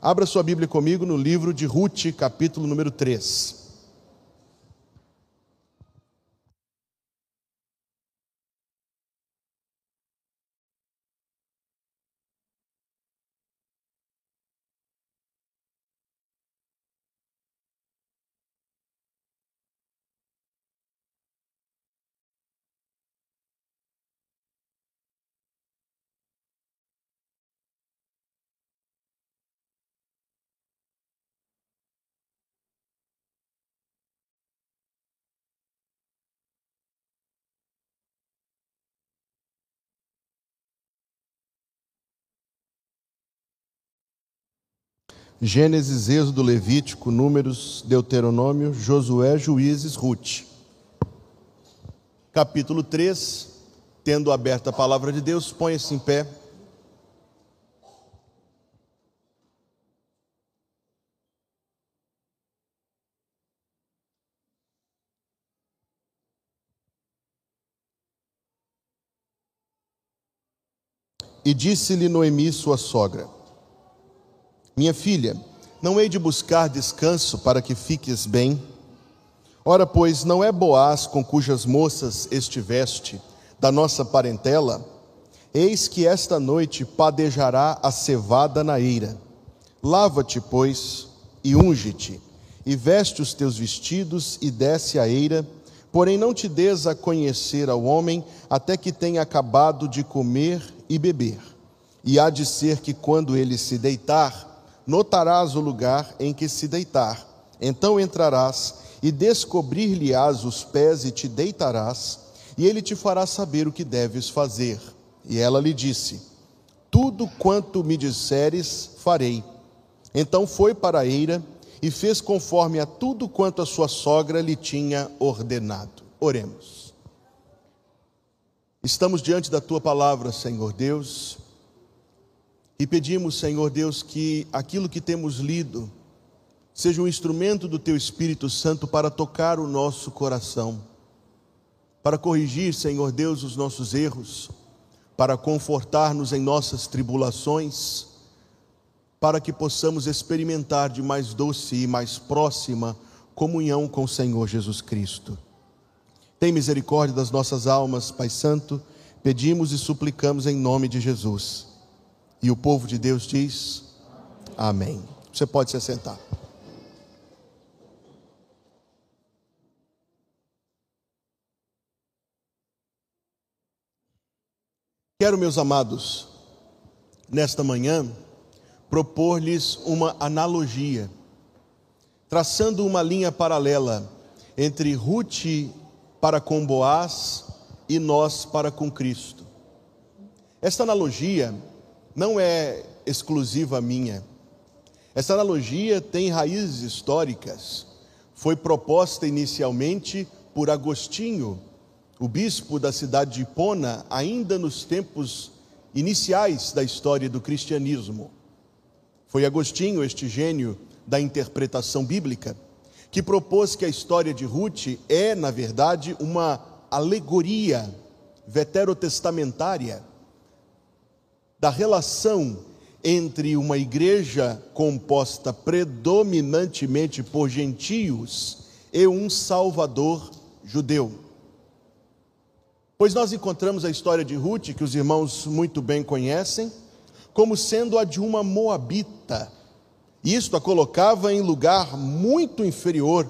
Abra sua Bíblia comigo no livro de Ruth, capítulo número 3. Gênesis, Êxodo, Levítico, Números, Deuteronômio, Josué, Juízes, Ruth. Capítulo 3, tendo aberta a palavra de Deus, ponha-se em pé. E disse-lhe Noemi, sua sogra: minha filha, não hei de buscar descanso para que fiques bem? Ora, pois, não é Boaz com cujas moças estiveste, da nossa parentela? Eis que esta noite padejará a cevada na eira. Lava-te, pois, e unge-te, e veste os teus vestidos e desce a eira, porém não te des a conhecer ao homem até que tenha acabado de comer e beber. E há de ser que quando ele se deitar, notarás o lugar em que se deitar. Então entrarás e descobrir-lhe-ás os pés e te deitarás, e ele te fará saber o que deves fazer. E ela lhe disse: Tudo quanto me disseres, farei. Então foi para a eira e fez conforme a tudo quanto a sua sogra lhe tinha ordenado. Oremos. Estamos diante da tua palavra, Senhor Deus e pedimos, Senhor Deus, que aquilo que temos lido seja um instrumento do Teu Espírito Santo para tocar o nosso coração, para corrigir, Senhor Deus, os nossos erros, para confortar-nos em nossas tribulações, para que possamos experimentar de mais doce e mais próxima comunhão com o Senhor Jesus Cristo. Tem misericórdia das nossas almas, Pai Santo, pedimos e suplicamos em nome de Jesus. E o povo de Deus diz: Amém. Você pode se sentar. Quero, meus amados, nesta manhã, propor-lhes uma analogia, traçando uma linha paralela entre Ruth para com Boaz e nós para com Cristo. Esta analogia não é exclusiva minha. Essa analogia tem raízes históricas. Foi proposta inicialmente por Agostinho, o bispo da cidade de Hipona, ainda nos tempos iniciais da história do cristianismo. Foi Agostinho, este gênio da interpretação bíblica, que propôs que a história de Ruth é, na verdade, uma alegoria veterotestamentária da relação entre uma igreja composta predominantemente por gentios e um Salvador judeu. Pois nós encontramos a história de Ruth, que os irmãos muito bem conhecem, como sendo a de uma moabita. Isto a colocava em lugar muito inferior,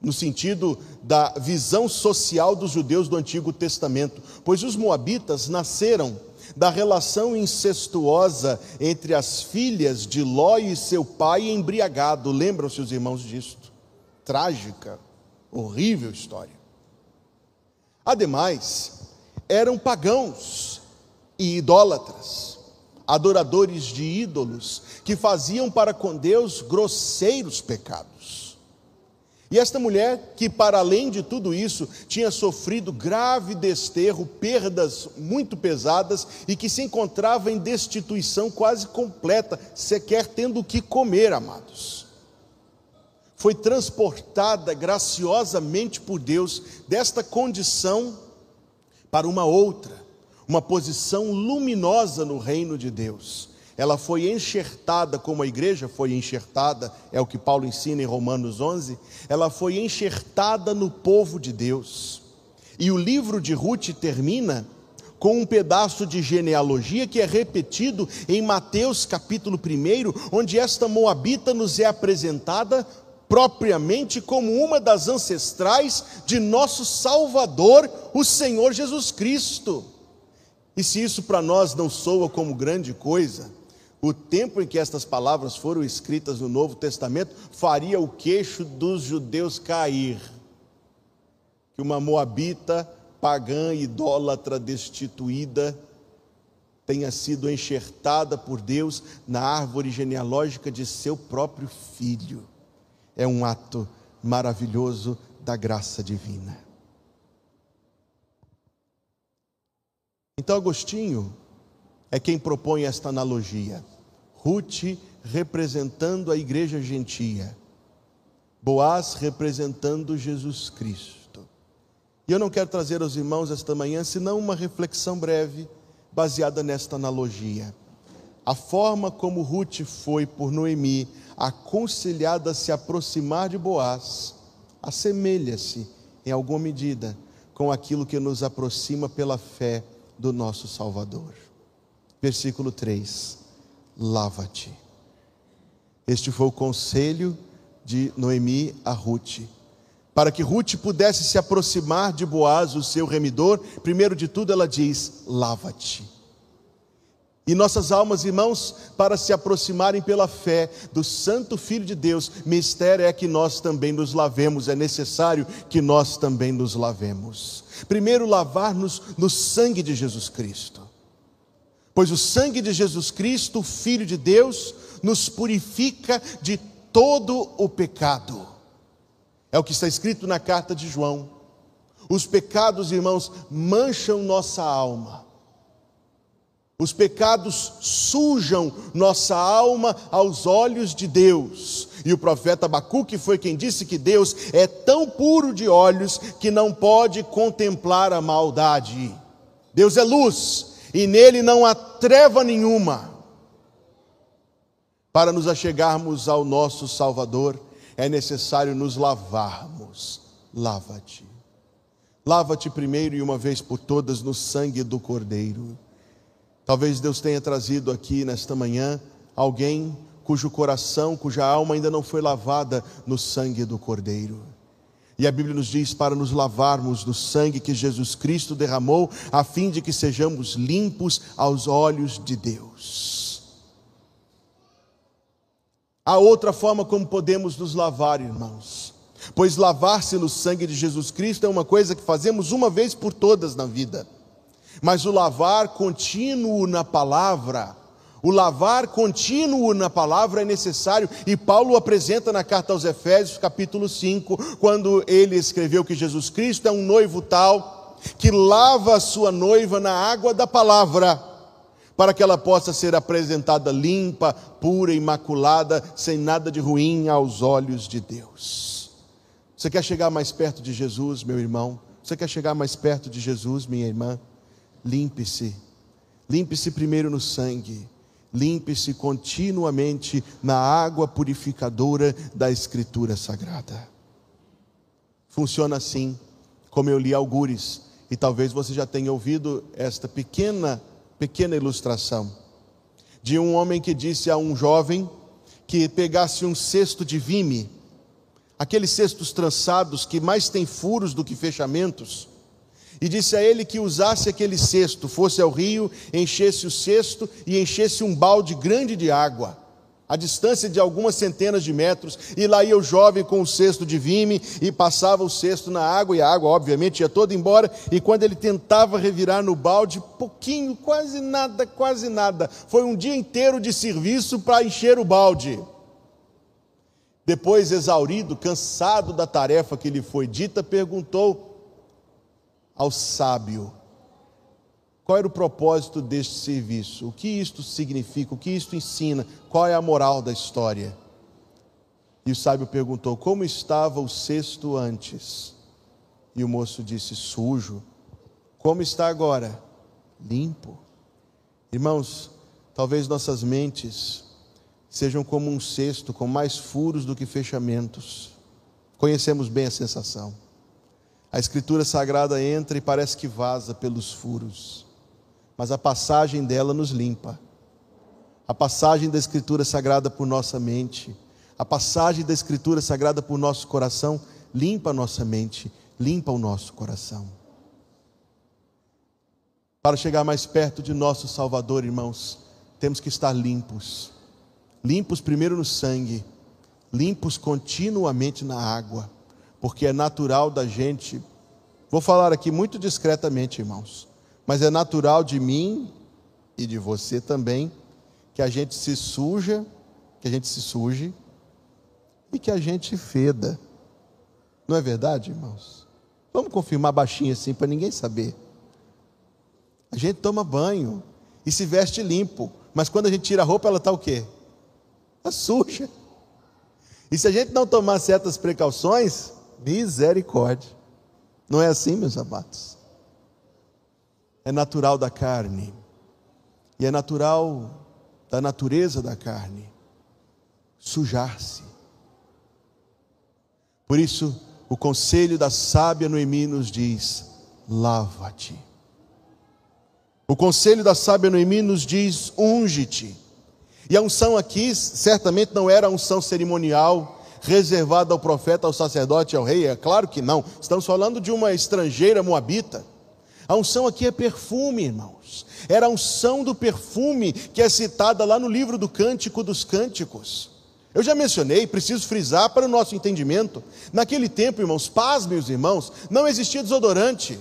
no sentido da visão social dos judeus do Antigo Testamento, pois os moabitas nasceram da relação incestuosa entre as filhas de Ló e seu pai embriagado. Lembram-se os irmãos disto? Trágica, horrível história. Ademais, eram pagãos e idólatras, adoradores de ídolos, que faziam para com Deus grosseiros pecados. E esta mulher, que para além de tudo isso, tinha sofrido grave desterro, perdas muito pesadas e que se encontrava em destituição quase completa, sequer tendo o que comer, amados. Foi transportada graciosamente por Deus desta condição para uma outra, uma posição luminosa no reino de Deus. Ela foi enxertada como a igreja foi enxertada, é o que Paulo ensina em Romanos 11, ela foi enxertada no povo de Deus. E o livro de Ruth termina com um pedaço de genealogia que é repetido em Mateus capítulo 1, onde esta moabita nos é apresentada propriamente como uma das ancestrais de nosso Salvador, o Senhor Jesus Cristo. E se isso para nós não soa como grande coisa, o tempo em que estas palavras foram escritas no Novo Testamento faria o queixo dos judeus cair. Que uma moabita pagã, idólatra, destituída, tenha sido enxertada por Deus na árvore genealógica de seu próprio filho. É um ato maravilhoso da graça divina. Então, Agostinho é quem propõe esta analogia. Ruth representando a igreja gentia, Boaz representando Jesus Cristo. E eu não quero trazer aos irmãos esta manhã senão uma reflexão breve baseada nesta analogia. A forma como Ruth foi por Noemi aconselhada a se aproximar de Boaz assemelha-se, em alguma medida, com aquilo que nos aproxima pela fé do nosso Salvador. Versículo 3: Lava-te. Este foi o conselho de Noemi a Ruth. Para que Ruth pudesse se aproximar de Boaz, o seu remidor, primeiro de tudo ela diz: Lava-te. E nossas almas, irmãos, para se aproximarem pela fé do Santo Filho de Deus, mistério é que nós também nos lavemos, é necessário que nós também nos lavemos. Primeiro, lavar-nos no sangue de Jesus Cristo. Pois o sangue de Jesus Cristo, Filho de Deus, nos purifica de todo o pecado. É o que está escrito na carta de João. Os pecados, irmãos, mancham nossa alma. Os pecados sujam nossa alma aos olhos de Deus. E o profeta Abacuque foi quem disse que Deus é tão puro de olhos que não pode contemplar a maldade. Deus é luz e nele não há treva nenhuma. Para nos achegarmos ao nosso Salvador, é necessário nos lavarmos. Lava-te. Lava-te primeiro e uma vez por todas no sangue do Cordeiro. Talvez Deus tenha trazido aqui nesta manhã alguém cujo coração, cuja alma ainda não foi lavada no sangue do Cordeiro. E a Bíblia nos diz para nos lavarmos do sangue que Jesus Cristo derramou, a fim de que sejamos limpos aos olhos de Deus. Há outra forma como podemos nos lavar, irmãos. Pois lavar-se no sangue de Jesus Cristo é uma coisa que fazemos uma vez por todas na vida. Mas o lavar contínuo na palavra o lavar contínuo na palavra é necessário, e Paulo apresenta na carta aos Efésios, capítulo 5, quando ele escreveu que Jesus Cristo é um noivo tal que lava a sua noiva na água da palavra, para que ela possa ser apresentada limpa, pura, imaculada, sem nada de ruim aos olhos de Deus. Você quer chegar mais perto de Jesus, meu irmão? Você quer chegar mais perto de Jesus, minha irmã? Limpe-se. Limpe-se primeiro no sangue limpe-se continuamente na água purificadora da Escritura Sagrada. Funciona assim, como eu li algures, e talvez você já tenha ouvido esta pequena, pequena ilustração, de um homem que disse a um jovem que pegasse um cesto de vime, aqueles cestos trançados que mais têm furos do que fechamentos, e disse a ele que usasse aquele cesto, fosse ao rio, enchesse o cesto e enchesse um balde grande de água, a distância de algumas centenas de metros, e lá ia o jovem com o cesto de vime e passava o cesto na água, e a água, obviamente, ia toda embora, e quando ele tentava revirar no balde, pouquinho, quase nada, quase nada. Foi um dia inteiro de serviço para encher o balde. Depois, exaurido, cansado da tarefa que lhe foi dita, perguntou ao sábio. Qual era o propósito deste serviço? O que isto significa? O que isto ensina? Qual é a moral da história? E o sábio perguntou: Como estava o cesto antes? E o moço disse: Sujo. Como está agora? Limpo. Irmãos, talvez nossas mentes sejam como um cesto com mais furos do que fechamentos. Conhecemos bem a sensação. A Escritura Sagrada entra e parece que vaza pelos furos, mas a passagem dela nos limpa. A passagem da Escritura Sagrada por nossa mente, a passagem da Escritura Sagrada por nosso coração, limpa a nossa mente, limpa o nosso coração. Para chegar mais perto de nosso Salvador, irmãos, temos que estar limpos. Limpos primeiro no sangue, limpos continuamente na água, porque é natural da gente. Vou falar aqui muito discretamente, irmãos, mas é natural de mim e de você também que a gente se suja, que a gente se suje e que a gente feda. Não é verdade, irmãos? Vamos confirmar baixinho assim para ninguém saber. A gente toma banho e se veste limpo, mas quando a gente tira a roupa, ela está o quê? Está suja. E se a gente não tomar certas precauções, misericórdia. Não é assim, meus amados? É natural da carne, e é natural da natureza da carne sujar-se. Por isso, o conselho da sábia Noemi nos diz: lava-te. O conselho da sábia Noemi nos diz: unge-te. E a unção aqui certamente não era a unção cerimonial reservada ao profeta, ao sacerdote, ao rei, é claro que não. Estamos falando de uma estrangeira moabita. A unção aqui é perfume, irmãos. Era a unção do perfume que é citada lá no livro do Cântico dos Cânticos. Eu já mencionei, preciso frisar para o nosso entendimento. Naquele tempo, irmãos, paz, meus irmãos, não existia desodorante,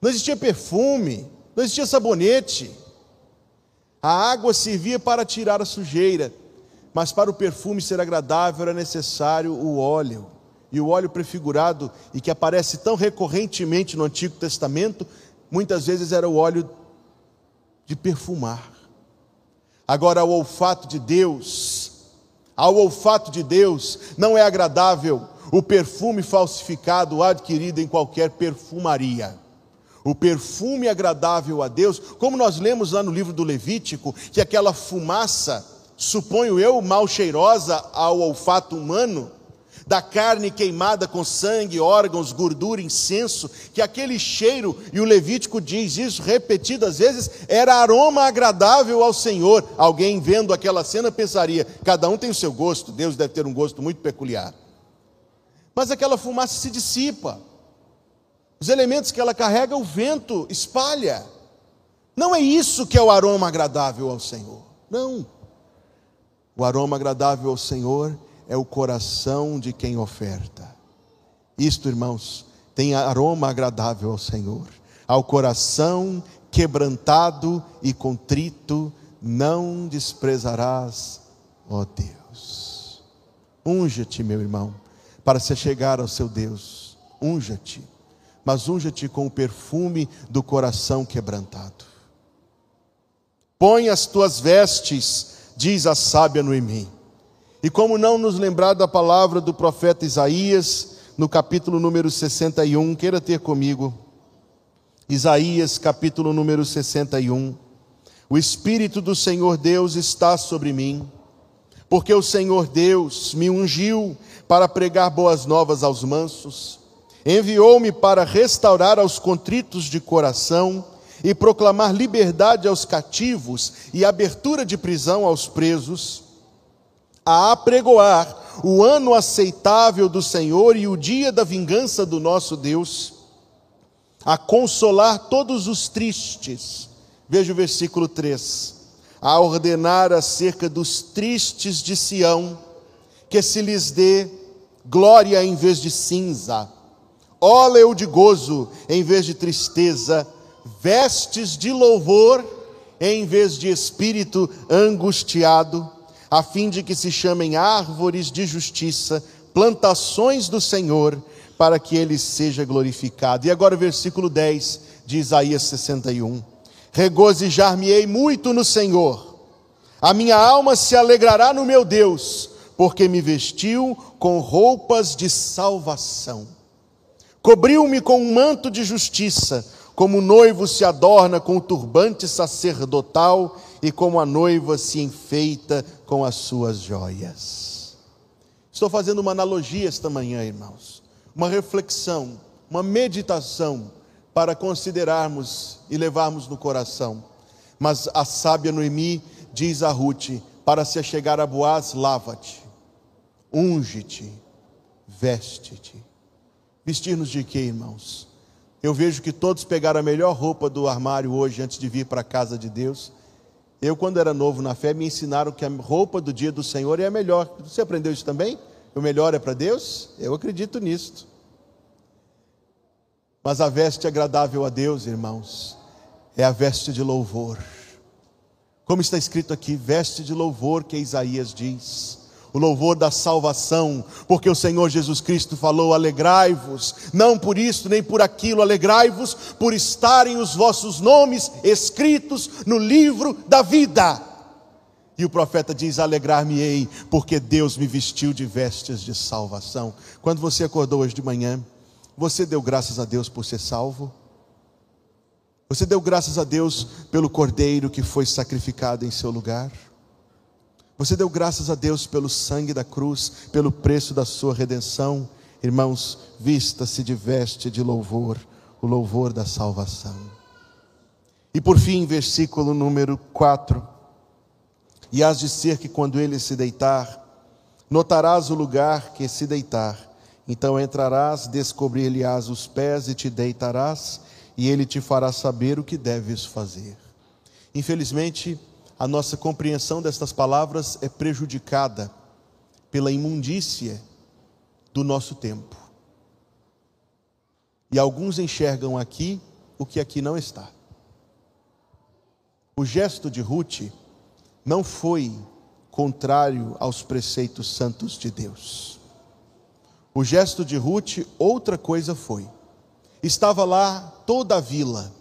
não existia perfume, não existia sabonete. A água servia para tirar a sujeira, mas para o perfume ser agradável era necessário o óleo. E o óleo prefigurado e que aparece tão recorrentemente no Antigo Testamento, muitas vezes era o óleo de perfumar. Agora, o olfato de Deus, ao olfato de Deus, não é agradável o perfume falsificado adquirido em qualquer perfumaria o perfume agradável a Deus, como nós lemos lá no livro do Levítico, que aquela fumaça, suponho eu, mal cheirosa ao olfato humano, da carne queimada com sangue, órgãos, gordura, incenso, que aquele cheiro, e o Levítico diz isso repetidas vezes, era aroma agradável ao Senhor. Alguém vendo aquela cena pensaria: cada um tem o seu gosto, Deus deve ter um gosto muito peculiar. Mas aquela fumaça se dissipa. Os elementos que ela carrega, o vento espalha. Não é isso que é o aroma agradável ao Senhor. Não. O aroma agradável ao Senhor é o coração de quem oferta. Isto, irmãos, tem aroma agradável ao Senhor. Ao coração quebrantado e contrito, não desprezarás, ó Deus. Unja-te, meu irmão, para se chegar ao seu Deus. Unja-te mas unja-te com o perfume do coração quebrantado. Põe as tuas vestes, diz a sábia Noemi. E como não nos lembrar da palavra do profeta Isaías, no capítulo número 61, queira ter comigo. Isaías, capítulo número 61. O Espírito do Senhor Deus está sobre mim, porque o Senhor Deus me ungiu para pregar boas novas aos mansos Enviou-me para restaurar aos contritos de coração e proclamar liberdade aos cativos e abertura de prisão aos presos, a apregoar o ano aceitável do Senhor e o dia da vingança do nosso Deus, a consolar todos os tristes. Veja o versículo 3. A ordenar acerca dos tristes de Sião, que se lhes dê glória em vez de cinza óleo de gozo em vez de tristeza, vestes de louvor em vez de espírito angustiado, a fim de que se chamem árvores de justiça, plantações do Senhor, para que ele seja glorificado. E agora versículo 10 de Isaías 61. Regozijar-me-ei muito no Senhor, a minha alma se alegrará no meu Deus, porque me vestiu com roupas de salvação Cobriu-me com um manto de justiça, como o noivo se adorna com o turbante sacerdotal, e como a noiva se enfeita com as suas joias. Estou fazendo uma analogia esta manhã, irmãos, uma reflexão, uma meditação para considerarmos e levarmos no coração. Mas a sábia Noemi diz a Ruth: para se chegar a Boaz, lava-te, unge-te, veste-te. Vestir-nos de quê, irmãos? Eu vejo que todos pegaram a melhor roupa do armário hoje antes de vir para a casa de Deus. Eu, quando era novo na fé, me ensinaram que a roupa do dia do Senhor é a melhor. Você aprendeu isso também? O melhor é para Deus? Eu acredito nisto. Mas a veste agradável a Deus, irmãos, é a veste de louvor. Como está escrito aqui, veste de louvor que Isaías diz o louvor da salvação, porque o Senhor Jesus Cristo falou: alegrai-vos, não por isso nem por aquilo, alegrai-vos por estarem os vossos nomes escritos no livro da vida. E o profeta diz: alegrar-me-ei, porque Deus me vestiu de vestes de salvação. Quando você acordou hoje de manhã, você deu graças a Deus por ser salvo? Você deu graças a Deus pelo cordeiro que foi sacrificado em seu lugar? Você deu graças a Deus pelo sangue da cruz, pelo preço da sua redenção. Irmãos, vista-se de veste de louvor, o louvor da salvação. E por fim, versículo número 4. E hás de ser que quando ele se deitar, notarás o lugar que se deitar. Então entrarás, descobrir-lhe-ás os pés e te deitarás, e ele te fará saber o que deves fazer. Infelizmente, a nossa compreensão destas palavras é prejudicada pela imundícia do nosso tempo. E alguns enxergam aqui o que aqui não está. O gesto de Ruth não foi contrário aos preceitos santos de Deus. O gesto de Ruth, outra coisa foi. Estava lá toda a vila,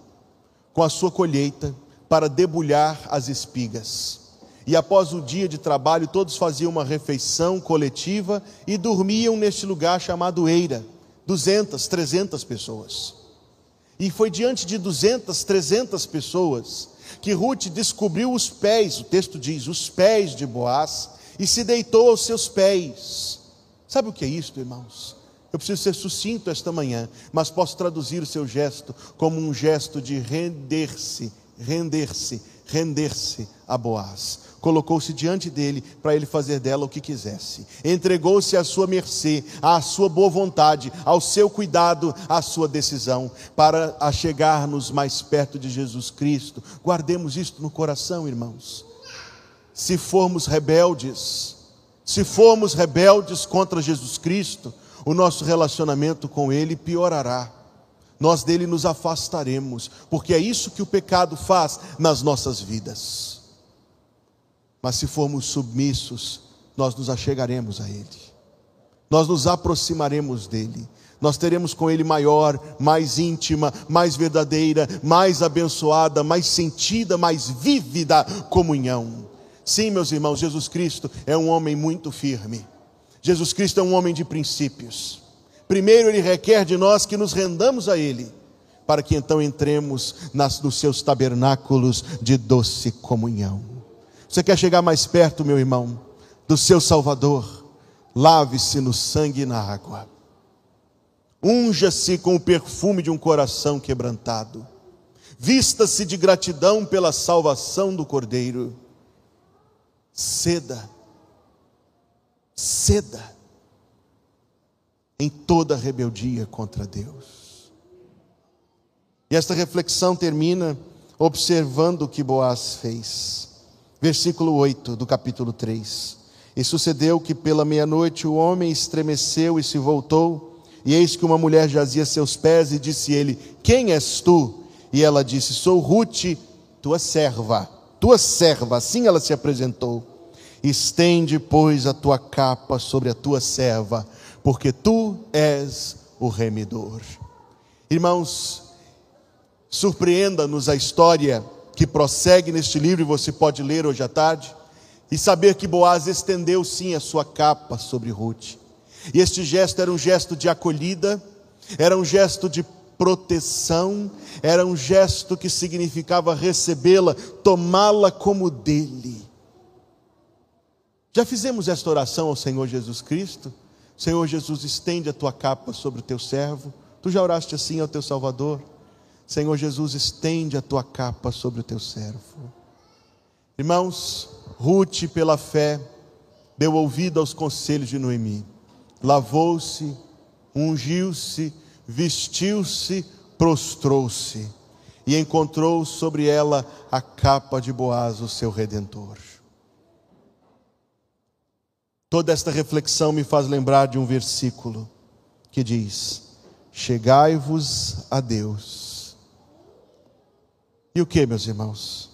com a sua colheita, para debulhar as espigas. E após o dia de trabalho, todos faziam uma refeição coletiva e dormiam neste lugar chamado Eira. 200, 300 pessoas. E foi diante de 200, 300 pessoas que Ruth descobriu os pés, o texto diz, os pés de Boaz, e se deitou aos seus pés. Sabe o que é isso, irmãos? Eu preciso ser sucinto esta manhã, mas posso traduzir o seu gesto como um gesto de render-se render-se, render-se a Boaz. Colocou-se diante dele para ele fazer dela o que quisesse. Entregou-se à sua mercê, à sua boa vontade, ao seu cuidado, à sua decisão, para a chegar-nos mais perto de Jesus Cristo. Guardemos isto no coração, irmãos. Se formos rebeldes, se formos rebeldes contra Jesus Cristo, o nosso relacionamento com Ele piorará nós dele nos afastaremos, porque é isso que o pecado faz nas nossas vidas. Mas se formos submissos, nós nos achegaremos a ele, nós nos aproximaremos dele, nós teremos com ele maior, mais íntima, mais verdadeira, mais abençoada, mais sentida, mais vívida comunhão. Sim, meus irmãos, Jesus Cristo é um homem muito firme. Jesus Cristo é um homem de princípios. Primeiro, Ele requer de nós que nos rendamos a Ele, para que então entremos nas, nos seus tabernáculos de doce comunhão. Você quer chegar mais perto, meu irmão, do seu Salvador? Lave-se no sangue e na água. Unja-se com o perfume de um coração quebrantado. Vista-se de gratidão pela salvação do Cordeiro. Ceda. Ceda em toda rebeldia contra Deus. E esta reflexão termina observando o que Boaz fez. Versículo 8 do capítulo 3. E sucedeu que pela meia-noite o homem estremeceu e se voltou, e eis que uma mulher jazia a seus pés, e disse ele: Quem és tu? E ela disse: Sou Ruth, tua serva. Tua serva, assim ela se apresentou. Estende, pois, a tua capa sobre a tua serva, porque tu és o remidor. Irmãos, surpreenda-nos a história que prossegue neste livro, e você pode ler hoje à tarde, e saber que Boaz estendeu sim a sua capa sobre Ruth. E este gesto era um gesto de acolhida, era um gesto de proteção, era um gesto que significava recebê-la, tomá-la como dele. Já fizemos esta oração ao Senhor Jesus Cristo? Senhor Jesus, estende a tua capa sobre o teu servo. Tu já oraste assim ao teu Salvador? Senhor Jesus, estende a tua capa sobre o teu servo. Irmãos, Ruth, pela fé, deu ouvido aos conselhos de Noemi, lavou-se, ungiu-se, vestiu-se, prostrou-se e encontrou sobre ela a capa de Boaz, o seu redentor. Toda esta reflexão me faz lembrar de um versículo que diz: Chegai-vos a Deus. E o que, meus irmãos?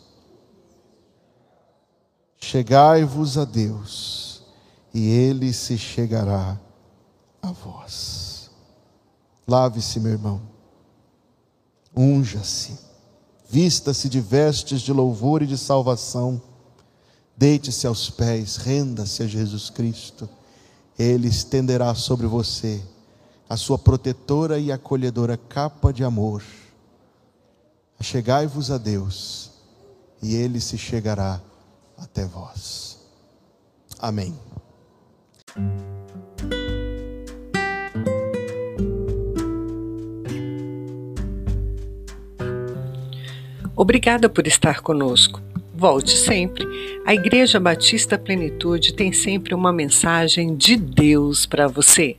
Chegai-vos a Deus, e Ele se chegará a vós. Lave-se, meu irmão, unja-se, vista-se de vestes de louvor e de salvação, deite-se aos pés, renda-se a Jesus Cristo, Ele estenderá sobre você a sua protetora e acolhedora capa de amor. Chegai-vos a Deus, e Ele se chegará até vós. Amém. Obrigada por estar conosco. Volte sempre. A Igreja Batista Plenitude tem sempre uma mensagem de Deus para você.